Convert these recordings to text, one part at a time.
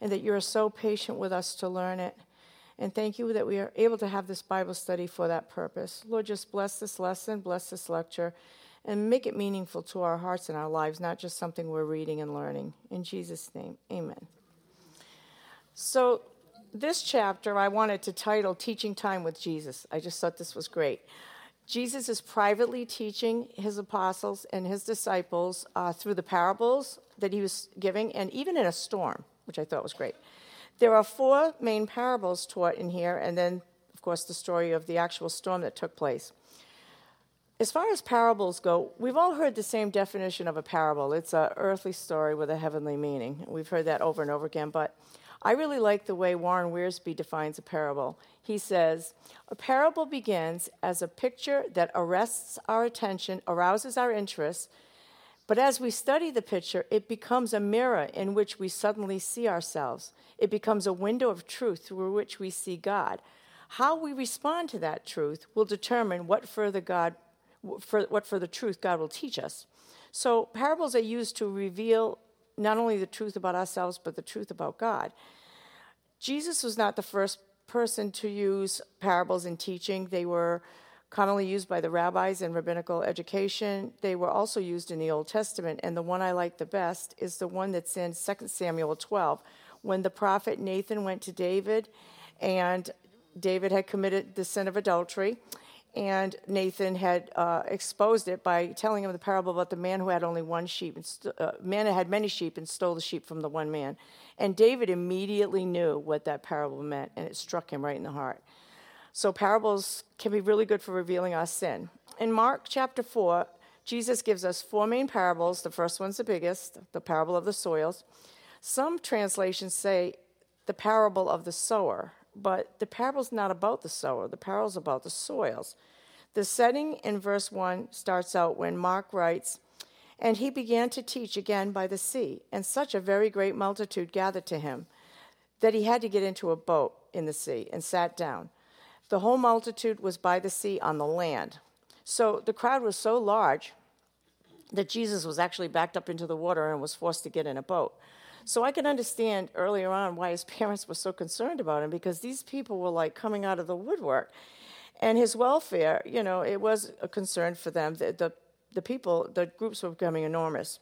and that you are so patient with us to learn it. And thank you that we are able to have this Bible study for that purpose. Lord, just bless this lesson, bless this lecture, and make it meaningful to our hearts and our lives, not just something we're reading and learning. In Jesus' name, amen. So, this chapter I wanted to title Teaching Time with Jesus. I just thought this was great. Jesus is privately teaching his apostles and his disciples uh, through the parables that he was giving, and even in a storm, which I thought was great. There are four main parables taught in here, and then, of course, the story of the actual storm that took place. As far as parables go, we've all heard the same definition of a parable. It's an earthly story with a heavenly meaning. We've heard that over and over again, but I really like the way Warren Wiersbe defines a parable. He says, A parable begins as a picture that arrests our attention, arouses our interest, but as we study the picture, it becomes a mirror in which we suddenly see ourselves. It becomes a window of truth through which we see God. How we respond to that truth will determine what further God for what further truth God will teach us. So parables are used to reveal not only the truth about ourselves but the truth about God. Jesus was not the first person to use parables in teaching. They were commonly used by the rabbis in rabbinical education. They were also used in the Old Testament, and the one I like the best is the one that's in 2 Samuel 12, when the prophet Nathan went to David, and David had committed the sin of adultery. And Nathan had uh, exposed it by telling him the parable about the man who had only one sheep, and st- uh, man had many sheep and stole the sheep from the one man. And David immediately knew what that parable meant, and it struck him right in the heart. So parables can be really good for revealing our sin. In Mark chapter 4, Jesus gives us four main parables. The first one's the biggest, the parable of the soils. Some translations say the parable of the sower, but the parable's not about the sower, the parable's about the soils. The setting in verse 1 starts out when Mark writes, And he began to teach again by the sea, and such a very great multitude gathered to him that he had to get into a boat in the sea and sat down. The whole multitude was by the sea on the land. So the crowd was so large that Jesus was actually backed up into the water and was forced to get in a boat. So I can understand earlier on why his parents were so concerned about him because these people were like coming out of the woodwork. And his welfare, you know, it was a concern for them. The, the, the people, the groups were becoming enormous.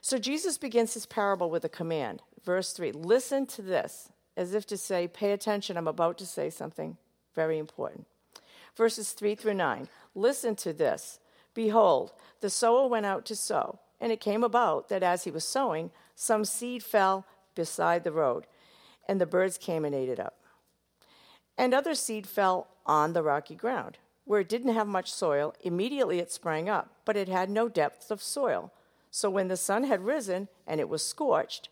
So Jesus begins his parable with a command. Verse 3 Listen to this, as if to say, Pay attention, I'm about to say something very important. Verses 3 through 9. Listen to this. Behold, the sower went out to sow, and it came about that as he was sowing, some seed fell beside the road, and the birds came and ate it up. And other seed fell on the rocky ground, where it didn't have much soil. Immediately it sprang up, but it had no depth of soil. So when the sun had risen and it was scorched,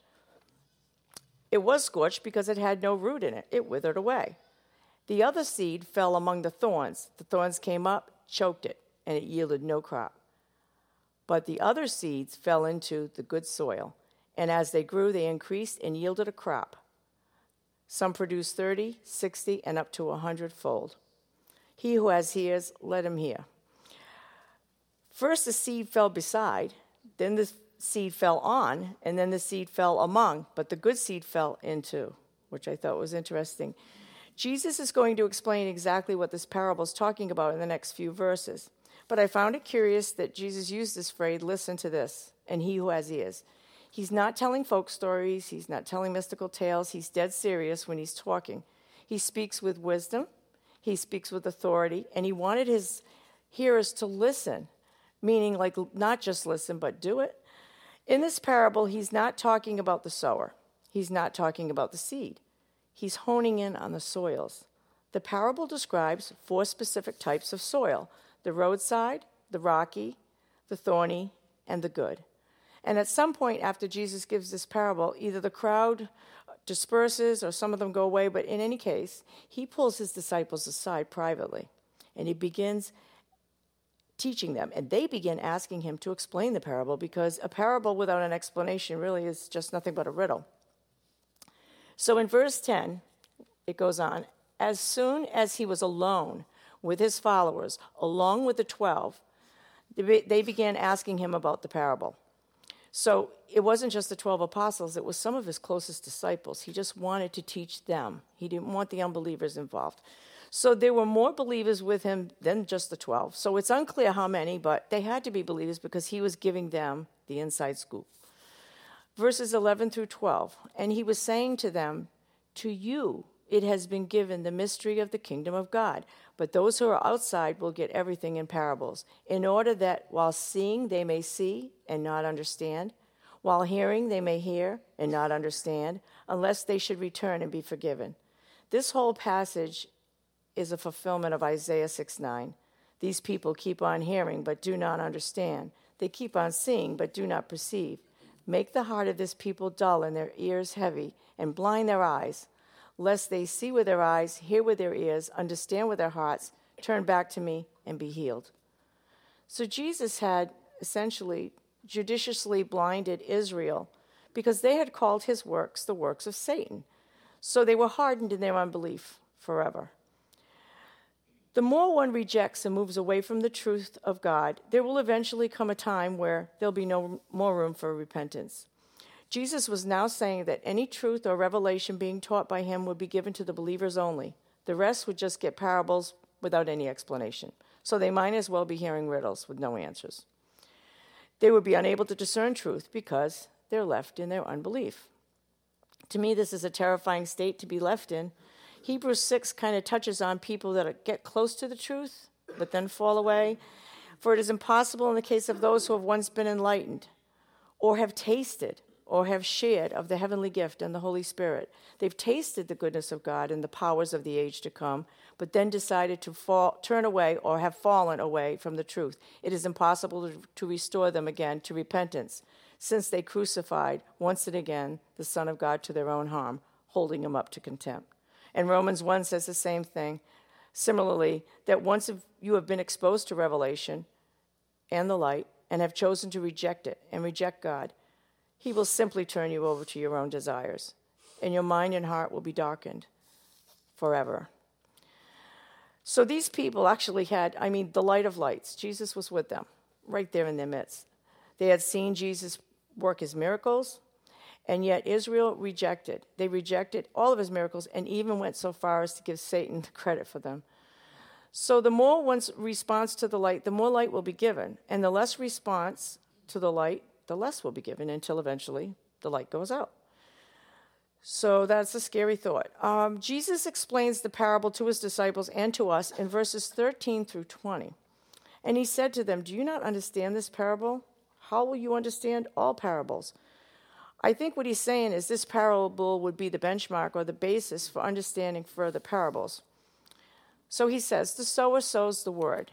it was scorched because it had no root in it. It withered away. The other seed fell among the thorns. The thorns came up, choked it, and it yielded no crop. But the other seeds fell into the good soil, and as they grew, they increased and yielded a crop. Some produced 30, 60, and up to a hundredfold. He who has ears, let him hear. First, the seed fell beside, then the seed fell on, and then the seed fell among, but the good seed fell into, which I thought was interesting. Jesus is going to explain exactly what this parable is talking about in the next few verses. But I found it curious that Jesus used this phrase, listen to this, and he who has ears. He's not telling folk stories, he's not telling mystical tales, he's dead serious when he's talking. He speaks with wisdom, he speaks with authority, and he wanted his hearers to listen, meaning like not just listen, but do it. In this parable, he's not talking about the sower, he's not talking about the seed he's honing in on the soils. The parable describes four specific types of soil the roadside, the rocky, the thorny, and the good. And at some point after Jesus gives this parable, either the crowd disperses or some of them go away, but in any case, he pulls his disciples aside privately and he begins teaching them. And they begin asking him to explain the parable because a parable without an explanation really is just nothing but a riddle. So in verse 10, it goes on As soon as he was alone with his followers, along with the twelve, they began asking him about the parable. So it wasn't just the 12 apostles, it was some of his closest disciples. He just wanted to teach them, he didn't want the unbelievers involved. So there were more believers with him than just the 12. So it's unclear how many, but they had to be believers because he was giving them the inside scoop. Verses 11 through 12. And he was saying to them, To you it has been given the mystery of the kingdom of God. But those who are outside will get everything in parables, in order that while seeing they may see and not understand, while hearing they may hear and not understand, unless they should return and be forgiven. This whole passage is a fulfillment of Isaiah 6 9. These people keep on hearing, but do not understand. They keep on seeing, but do not perceive. Make the heart of this people dull and their ears heavy, and blind their eyes lest they see with their eyes, hear with their ears, understand with their hearts, turn back to me, and be healed. So Jesus had essentially judiciously blinded Israel because they had called his works the works of Satan. So they were hardened in their unbelief forever. The more one rejects and moves away from the truth of God, there will eventually come a time where there'll be no more room for repentance. Jesus was now saying that any truth or revelation being taught by him would be given to the believers only. The rest would just get parables without any explanation. So they might as well be hearing riddles with no answers. They would be unable to discern truth because they're left in their unbelief. To me, this is a terrifying state to be left in. Hebrews 6 kind of touches on people that get close to the truth but then fall away. For it is impossible in the case of those who have once been enlightened or have tasted or have shared of the heavenly gift and the Holy Spirit. They've tasted the goodness of God and the powers of the age to come, but then decided to fall, turn away or have fallen away from the truth. It is impossible to, to restore them again to repentance, since they crucified once and again the Son of God to their own harm, holding him up to contempt. And Romans 1 says the same thing. Similarly, that once you have been exposed to revelation and the light and have chosen to reject it and reject God, he will simply turn you over to your own desires, and your mind and heart will be darkened forever. So these people actually had, I mean, the light of lights. Jesus was with them, right there in their midst. They had seen Jesus work his miracles, and yet Israel rejected. They rejected all of his miracles and even went so far as to give Satan the credit for them. So the more one's response to the light, the more light will be given, and the less response to the light, the less will be given until eventually the light goes out. So that's a scary thought. Um, Jesus explains the parable to his disciples and to us in verses 13 through 20. And he said to them, Do you not understand this parable? How will you understand all parables? I think what he's saying is this parable would be the benchmark or the basis for understanding further parables. So he says, The sower sows the word.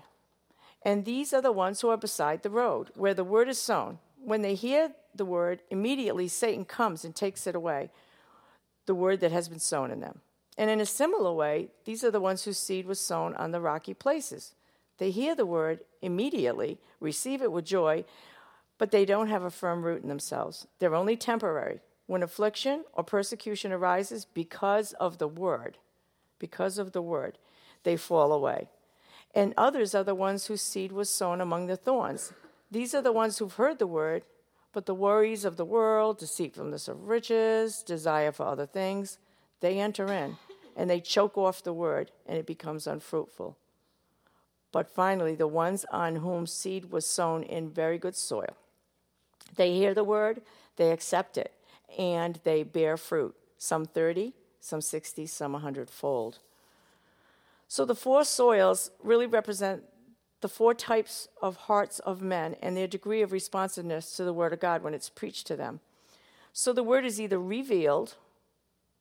And these are the ones who are beside the road, where the word is sown when they hear the word, immediately Satan comes and takes it away, the word that has been sown in them. And in a similar way, these are the ones whose seed was sown on the rocky places. They hear the word immediately, receive it with joy, but they don't have a firm root in themselves. They're only temporary. When affliction or persecution arises because of the word, because of the word, they fall away. And others are the ones whose seed was sown among the thorns. These are the ones who've heard the word, but the worries of the world, deceitfulness of riches, desire for other things, they enter in and they choke off the word and it becomes unfruitful. But finally, the ones on whom seed was sown in very good soil, they hear the word, they accept it, and they bear fruit, some 30, some 60, some 100 fold. So the four soils really represent the four types of hearts of men and their degree of responsiveness to the Word of God when it's preached to them. So the Word is either revealed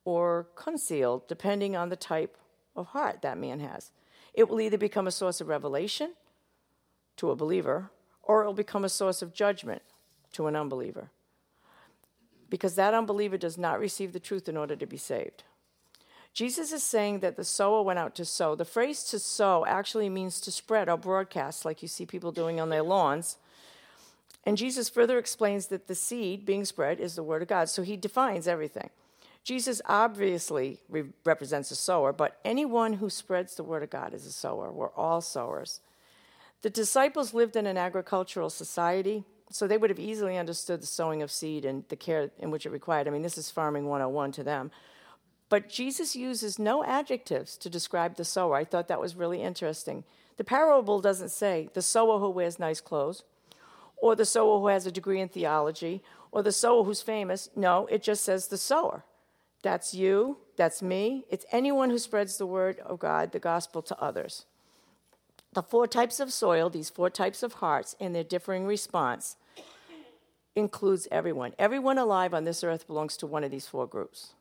or concealed, depending on the type of heart that man has. It will either become a source of revelation to a believer or it will become a source of judgment to an unbeliever. Because that unbeliever does not receive the truth in order to be saved. Jesus is saying that the sower went out to sow. The phrase to sow actually means to spread or broadcast, like you see people doing on their lawns. And Jesus further explains that the seed being spread is the word of God. So he defines everything. Jesus obviously re- represents a sower, but anyone who spreads the word of God is a sower. We're all sowers. The disciples lived in an agricultural society, So they would have easily understood the sowing of seed and the care in which it required. I mean, this is farming 101 to them. But Jesus uses no adjectives to describe the sower. I thought that was really interesting. The parable doesn't say the sower who wears nice clothes, or the sower who has a degree in theology, or the sower who's famous. No, it just says the sower. That's you, that's me, it's anyone who spreads the word of God, the gospel to others. The four types of soil, these four types of hearts, and their differing response includes everyone. Everyone alive on this earth belongs to one of these four groups.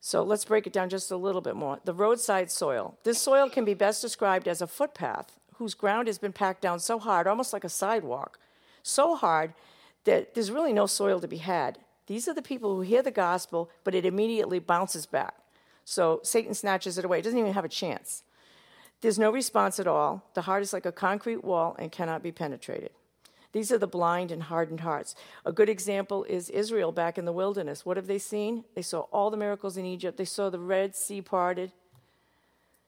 So let's break it down just a little bit more. The roadside soil. This soil can be best described as a footpath whose ground has been packed down so hard, almost like a sidewalk, so hard that there's really no soil to be had. These are the people who hear the gospel, but it immediately bounces back. So Satan snatches it away. It doesn't even have a chance. There's no response at all. The heart is like a concrete wall and cannot be penetrated. These are the blind and hardened hearts. A good example is Israel back in the wilderness. What have they seen? They saw all the miracles in Egypt, they saw the Red Sea parted,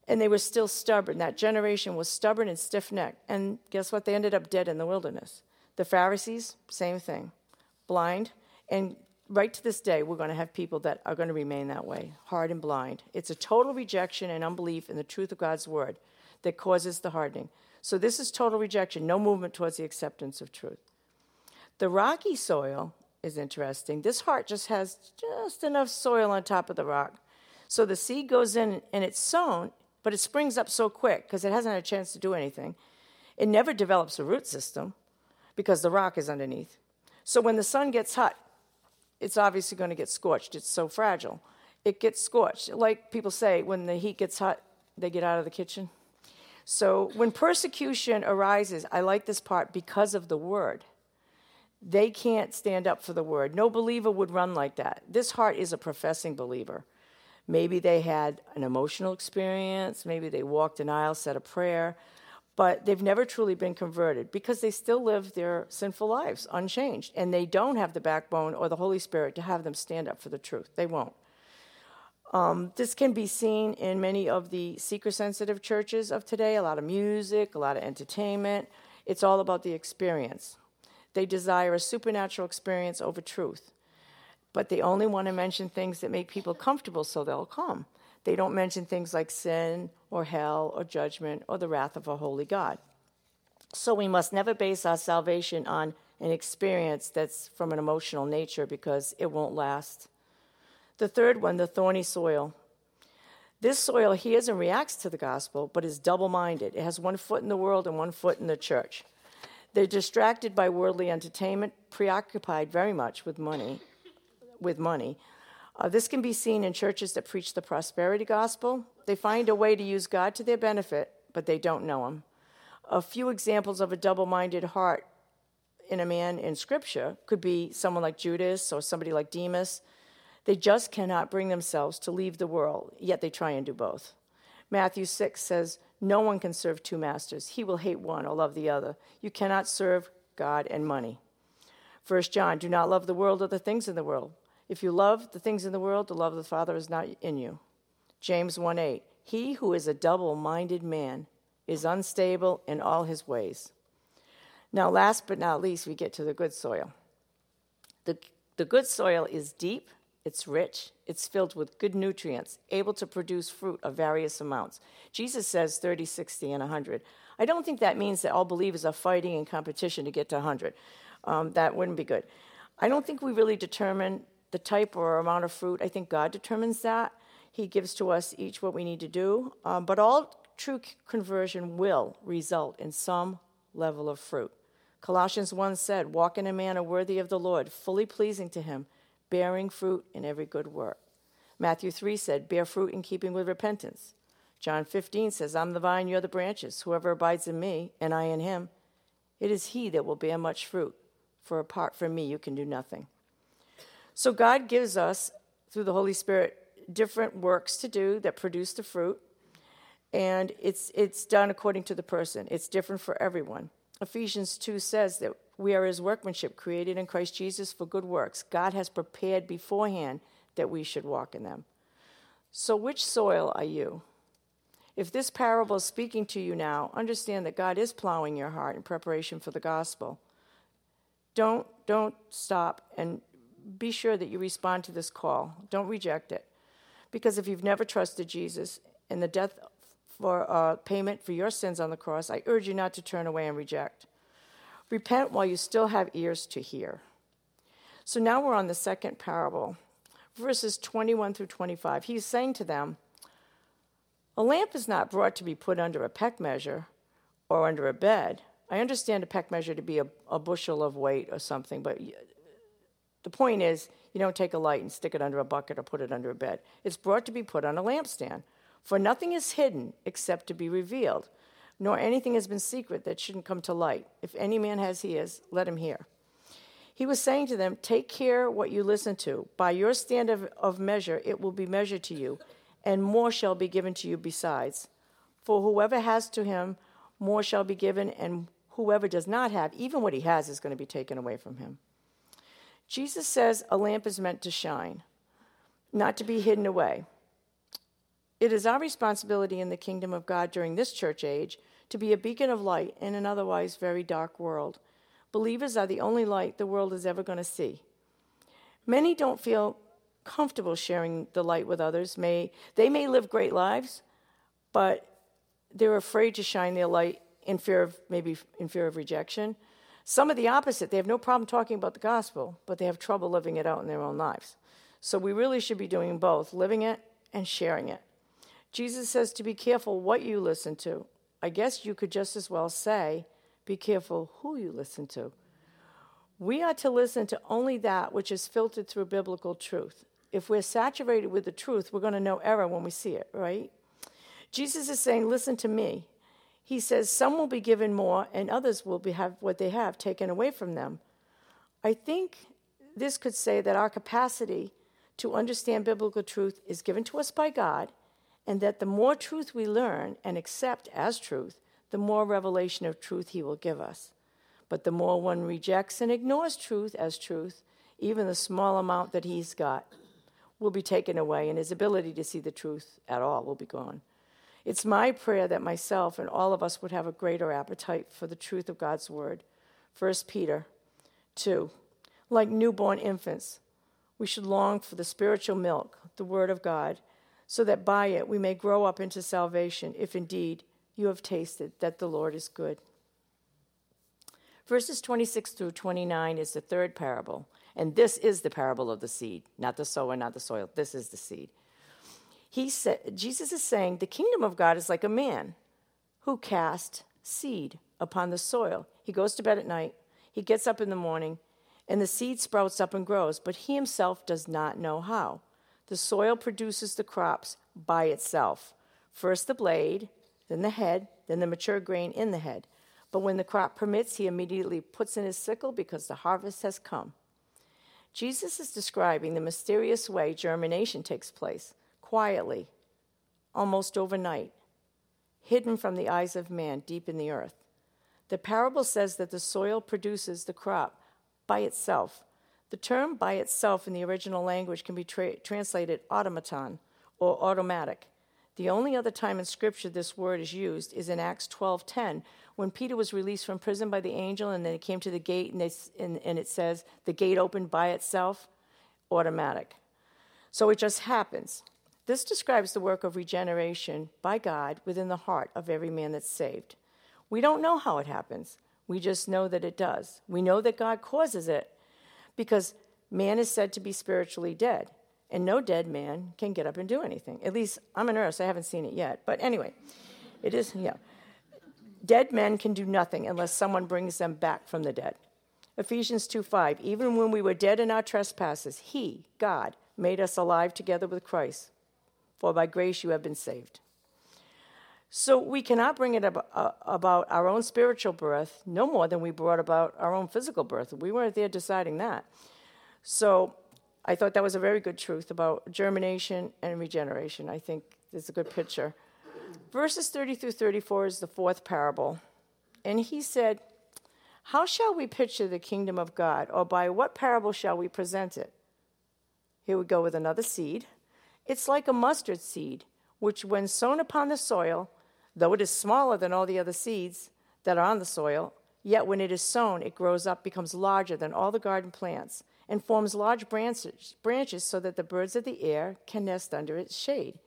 and they were still stubborn. That generation was stubborn and stiff necked. And guess what? They ended up dead in the wilderness. The Pharisees, same thing, blind. And right to this day, we're going to have people that are going to remain that way, hard and blind. It's a total rejection and unbelief in the truth of God's word that causes the hardening. So this is total rejection, no movement towards the acceptance of truth. The rocky soil is interesting. This heart just has just enough soil on top of the rock. So the seed goes in and it's sown, but it springs up so quick because it hasn't had a chance to do anything. It never develops a root system because the rock is underneath. So when the sun gets hot, it's obviously going to get scorched. It's so fragile. It gets scorched. Like people say, when the heat gets hot, they get out of the kitchen. So when persecution arises, I like this part because of the word. They can't stand up for the word. No believer would run like that. This heart is a professing believer. Maybe they had an emotional experience, maybe they walked an aisle, said a prayer, but they've never truly been converted because they still live their sinful lives unchanged. And they don't have the backbone or the Holy Spirit to have them stand up for the truth. They won't. Um, this can be seen in many of the seeker sensitive churches of today a lot of music, a lot of entertainment. It's all about the experience. They desire a supernatural experience over truth, but they only want to mention things that make people comfortable so they'll come. They don't mention things like sin or hell or judgment or the wrath of a holy God. So we must never base our salvation on an experience that's from an emotional nature because it won't last. The third one, the thorny soil. This soil hears and reacts to the gospel, but is double minded. It has one foot in the world and one foot in the church. They're distracted by worldly entertainment, preoccupied very much with money. With money. Uh, this can be seen in churches that preach the prosperity gospel. They find a way to use God to their benefit, but they don't know Him. A few examples of a double minded heart in a man in Scripture could be someone like Judas or somebody like Demas. They just cannot bring themselves to leave the world, yet they try and do both. Matthew 6 says, No one can serve two masters. He will hate one or love the other. You cannot serve God and money. 1 John, do not love the world or the things in the world. If you love the things in the world, the love of the Father is not in you. James 1 8, he who is a double minded man is unstable in all his ways. Now, last but not least, we get to the good soil. The, the good soil is deep, it's rich, it's filled with good nutrients, able to produce fruit of various amounts. Jesus says 30, 60, and 100. I don't think that means that all believers are fighting in competition to get to 100. Um, that wouldn't be good. I don't think we really determine the type or amount of fruit. I think God determines that. He gives to us each what we need to do. Um, but all true conversion will result in some level of fruit. Colossians 1 said, Walk in a manner worthy of the Lord, fully pleasing to Him bearing fruit in every good work. Matthew 3 said, Bear fruit in keeping with repentance. John 15 says, I'm the vine, you're the branches. Whoever abides in me, and I in him, it is he that will bear much fruit. For apart from me, you can do nothing. So God gives us, through the Holy Spirit, different works to do that produce the fruit. And it's, it's done according to the person, it's different for everyone. Ephesians 2 says that we are his workmanship, created in Christ Jesus for good works. God has prepared beforehand that we should walk in them. So, which soil are you? If this parable is speaking to you now, understand that God is plowing your heart in preparation for the gospel. Don't, don't stop and be sure that you respond to this call. Don't reject it. Because if you've never trusted Jesus and the death for uh, payment for your sins on the cross, I urge you not to turn away and reject. Repent while you still have ears to hear. So now we're on the second parable, verses 21 through 25. He's saying to them, A lamp is not brought to be put under a peck measure or under a bed. I understand a peck measure to be a, a bushel of weight or something, but the point is, you don't take a light and stick it under a bucket or put it under a bed. It's brought to be put on a lampstand. For nothing is hidden except to be revealed, nor anything has been secret that shouldn't come to light. If any man has ears, let him hear. He was saying to them, Take care what you listen to. By your standard of, of measure, it will be measured to you, and more shall be given to you besides. For whoever has to him, more shall be given, and whoever does not have, even what he has, is going to be taken away from him. Jesus says a lamp is meant to shine, not to be hidden away. It is our responsibility in the kingdom of God during this church age to be a beacon of light in an otherwise very dark world. Believers are the only light the world is ever going to see. Many don't feel comfortable sharing the light with others. May, they may live great lives, but they're afraid to shine their light in fear of maybe in fear of rejection. Some of the opposite. They have no problem talking about the gospel, but they have trouble living it out in their own lives. So we really should be doing both, living it and sharing it. Jesus says to be careful what you listen to. I guess you could just as well say, be careful who you listen to. We are to listen to only that which is filtered through biblical truth. If we're saturated with the truth, we're going to know error when we see it, right? Jesus is saying, Listen to me. He says, Some will be given more, and others will be, have what they have taken away from them. I think this could say that our capacity to understand biblical truth is given to us by God and that the more truth we learn and accept as truth, the more revelation of truth He will give us. But the more one rejects and ignores truth as truth, even the small amount that he's got will be taken away, and his ability to see the truth at all will be gone. It's my prayer that myself and all of us would have a greater appetite for the truth of God's word. 1 Peter 2. Like newborn infants, we should long for the spiritual milk, the word of God so that by it we may grow up into salvation, if indeed you have tasted that the Lord is good. Verses 26 through 29 is the third parable, and this is the parable of the seed, not the sower, not the soil. This is the seed. He said, Jesus is saying the kingdom of God is like a man who cast seed upon the soil. He goes to bed at night, he gets up in the morning, and the seed sprouts up and grows, but he himself does not know how. The soil produces the crops by itself first the blade, then the head, then the mature grain in the head. But when the crop permits, he immediately puts in his sickle because the harvest has come. Jesus is describing the mysterious way germination takes place, quietly, almost overnight, hidden from the eyes of man deep in the earth. The parable says that the soil produces the crop by itself, the term by itself in the original language can be tra- translated automaton or automatic. The only other time in Scripture this word is used is in Acts 12:10, when Peter was released from prison by the angel, and then he came to the gate, and, they, and, and it says the gate opened by itself, automatic. So it just happens. This describes the work of regeneration by God within the heart of every man that's saved. We don't know how it happens. We just know that it does. We know that God causes it, because man is said to be spiritually dead, and no dead man can get up and do anything. At least I'm a nurse, I haven't seen it yet. But anyway, it is, yeah. Dead men can do nothing unless someone brings them back from the dead. Ephesians 2 5, even when we were dead in our trespasses, He, God, made us alive together with Christ. For by grace you have been saved. So we cannot bring it uh, about our own spiritual birth no more than we brought about our own physical birth. We weren't there deciding that. So I thought that was a very good truth about germination and regeneration. I think it's a good picture. Verses 30 through 34 is the fourth parable. And he said, How shall we picture the kingdom of God, or by what parable shall we present it? Here we go with another seed. It's like a mustard seed, which, when sown upon the soil, Though it is smaller than all the other seeds that are on the soil, Yet when it is sown, it grows up, becomes larger than all the garden plants, and forms large branches, branches so that the birds of the air can nest under its shade.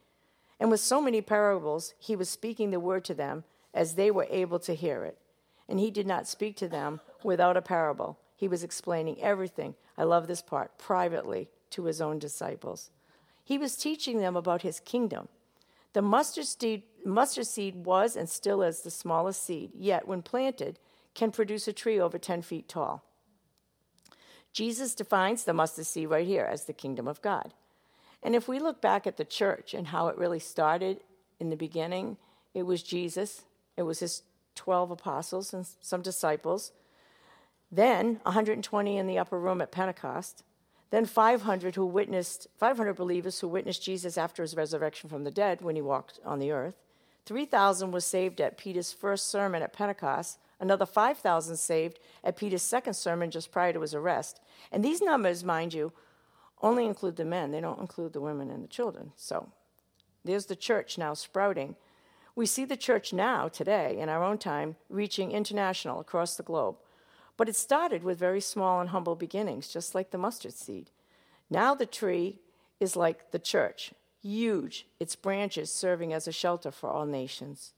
And with so many parables, he was speaking the word to them as they were able to hear it. And he did not speak to them without a parable. He was explaining everything, I love this part, privately to his own disciples. He was teaching them about his kingdom. The mustard seed, mustard seed was and still is the smallest seed, yet, when planted, can produce a tree over 10 feet tall. Jesus defines the mustard seed right here as the kingdom of God. And if we look back at the church and how it really started in the beginning, it was Jesus, it was his 12 apostles and some disciples, then 120 in the upper room at Pentecost, then 500 who witnessed 500 believers who witnessed Jesus after his resurrection from the dead when he walked on the earth. 3,000 was saved at Peter's first sermon at Pentecost, another 5,000 saved at Peter's second sermon just prior to his arrest. And these numbers, mind you, only include the men, they don't include the women and the children. So there's the church now sprouting. We see the church now, today, in our own time, reaching international across the globe. But it started with very small and humble beginnings, just like the mustard seed. Now the tree is like the church, huge, its branches serving as a shelter for all nations.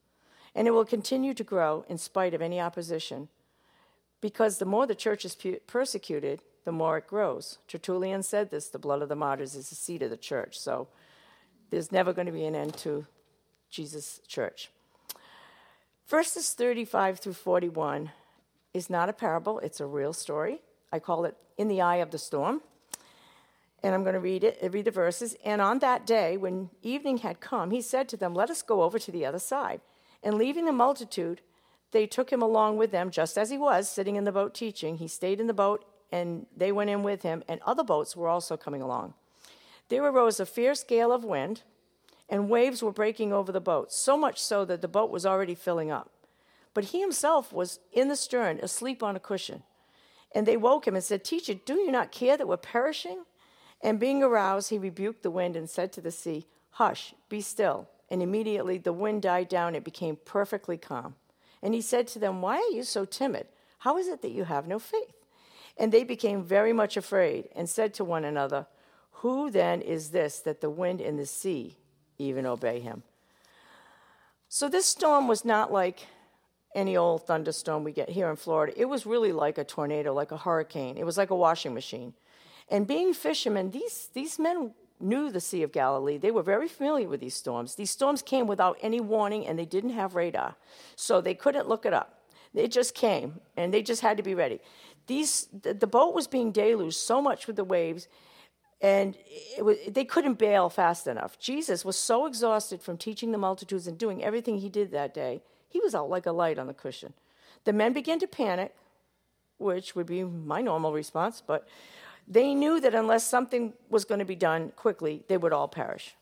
And it will continue to grow in spite of any opposition, because the more the church is persecuted, the more it grows. Tertullian said this the blood of the martyrs is the seed of the church. So there's never going to be an end to Jesus' church. Verses 35 through 41 is not a parable, it's a real story. I call it In the Eye of the Storm. And I'm going to read it, read the verses. And on that day, when evening had come, he said to them, Let us go over to the other side. And leaving the multitude, they took him along with them, just as he was, sitting in the boat teaching. He stayed in the boat, and they went in with him, and other boats were also coming along. There arose a fierce gale of wind, and waves were breaking over the boat, so much so that the boat was already filling up. But he himself was in the stern, asleep on a cushion. And they woke him and said, Teacher, do you not care that we're perishing? And being aroused, he rebuked the wind and said to the sea, Hush, be still. And immediately the wind died down, it became perfectly calm. And he said to them, Why are you so timid? How is it that you have no faith? And they became very much afraid and said to one another, Who then is this that the wind and the sea even obey him? So this storm was not like any old thunderstorm we get here in Florida. It was really like a tornado, like a hurricane. It was like a washing machine. And being fishermen, these, these men knew the Sea of Galilee. They were very familiar with these storms. These storms came without any warning and they didn't have radar. So they couldn't look it up. It just came and they just had to be ready. These, the, the boat was being deluged so much with the waves and was, they couldn't bail fast enough. Jesus was so exhausted from teaching the multitudes and doing everything he did that day he was out like a light on the cushion. The men began to panic, which would be my normal response, but they knew that unless something was going to be done quickly, they would all perish.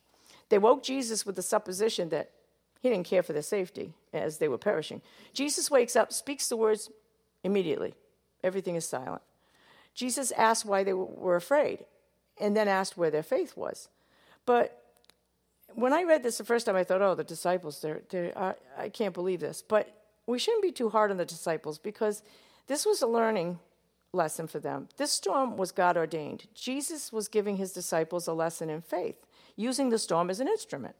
They woke Jesus with the supposition that he didn't care for their safety as they were perishing. Jesus wakes up, speaks the words immediately. Everything is silent. Jesus asked why they were afraid and then asked where their faith was. But when I read this the first time, I thought, oh, the disciples, they're, they're, I, I can't believe this. But we shouldn't be too hard on the disciples because this was a learning lesson for them. This storm was God ordained. Jesus was giving his disciples a lesson in faith, using the storm as an instrument.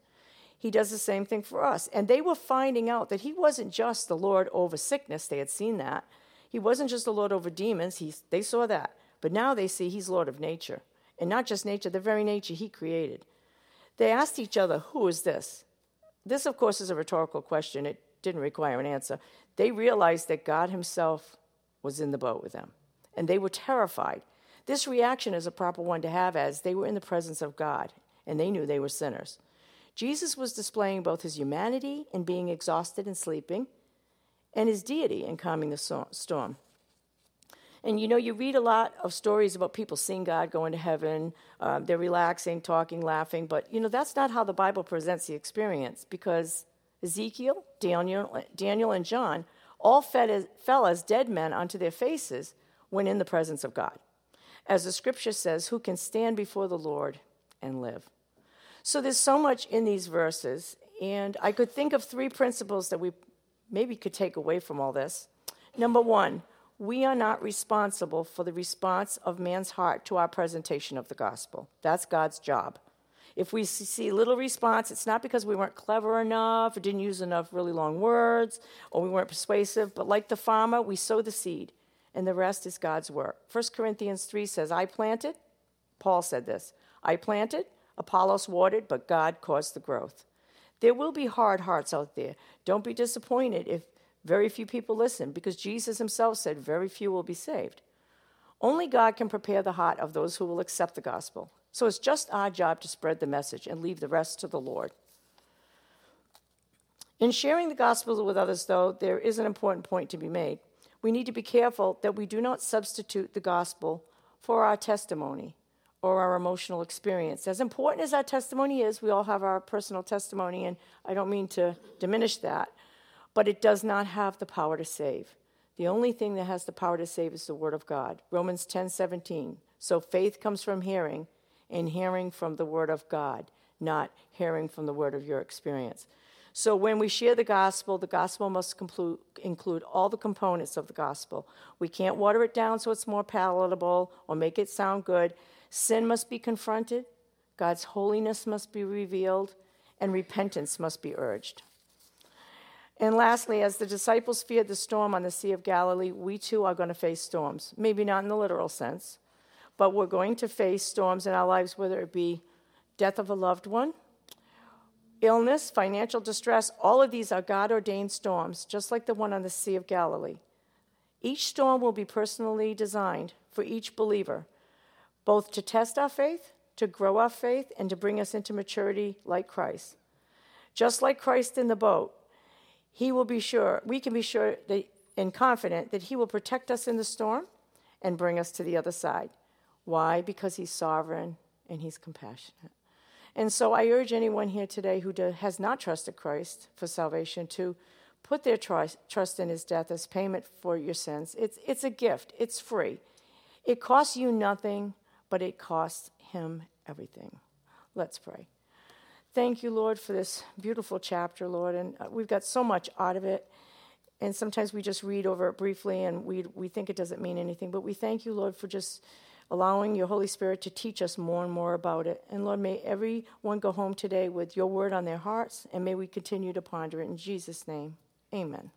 He does the same thing for us. And they were finding out that he wasn't just the Lord over sickness, they had seen that. He wasn't just the Lord over demons, he, they saw that. But now they see he's Lord of nature. And not just nature, the very nature he created. They asked each other, Who is this? This, of course, is a rhetorical question. It didn't require an answer. They realized that God Himself was in the boat with them, and they were terrified. This reaction is a proper one to have as they were in the presence of God, and they knew they were sinners. Jesus was displaying both his humanity in being exhausted and sleeping, and his deity in calming the storm. And you know, you read a lot of stories about people seeing God going to heaven. Uh, they're relaxing, talking, laughing. But, you know, that's not how the Bible presents the experience because Ezekiel, Daniel, Daniel and John all as, fell as dead men onto their faces when in the presence of God. As the scripture says, who can stand before the Lord and live? So there's so much in these verses. And I could think of three principles that we maybe could take away from all this. Number one, we are not responsible for the response of man's heart to our presentation of the gospel. That's God's job. If we see little response, it's not because we weren't clever enough or didn't use enough really long words or we weren't persuasive, but like the farmer, we sow the seed and the rest is God's work. 1 Corinthians 3 says, I planted, Paul said this, I planted, Apollos watered, but God caused the growth. There will be hard hearts out there. Don't be disappointed if very few people listen, because Jesus himself said, Very few will be saved. Only God can prepare the heart of those who will accept the gospel. So it's just our job to spread the message and leave the rest to the Lord. In sharing the gospel with others, though, there is an important point to be made. We need to be careful that we do not substitute the gospel for our testimony or our emotional experience. As important as our testimony is, we all have our personal testimony, and I don't mean to diminish that, but it does not have the power to save. The only thing that has the power to save is the Word of God. Romans 10 17. So faith comes from hearing, and hearing from the Word of God, not hearing from the word of your experience. So when we share the gospel, the gospel must include all the components of the gospel. We can't water it down so it's more palatable or make it sound good. Sin must be confronted, God's holiness must be revealed, and repentance must be urged. And lastly, as the disciples feared the storm on the Sea of Galilee, we too are going to face storms. Maybe not in the literal sense, but we're going to face storms in our lives, whether it be death of a loved one, illness, financial distress. All of these are God ordained storms, just like the one on the Sea of Galilee. Each storm will be personally designed for each believer, both to test our faith, to grow our faith, and to bring us into maturity like Christ. Just like Christ in the boat, he will be sure, we can be sure that, and confident that He will protect us in the storm and bring us to the other side. Why? Because He's sovereign and He's compassionate. And so I urge anyone here today who has not trusted Christ for salvation to put their trust, trust in His death as payment for your sins. It's, it's a gift, it's free. It costs you nothing, but it costs Him everything. Let's pray. Thank you, Lord, for this beautiful chapter, Lord. And uh, we've got so much out of it. And sometimes we just read over it briefly and we, we think it doesn't mean anything. But we thank you, Lord, for just allowing your Holy Spirit to teach us more and more about it. And Lord, may everyone go home today with your word on their hearts, and may we continue to ponder it in Jesus' name. Amen.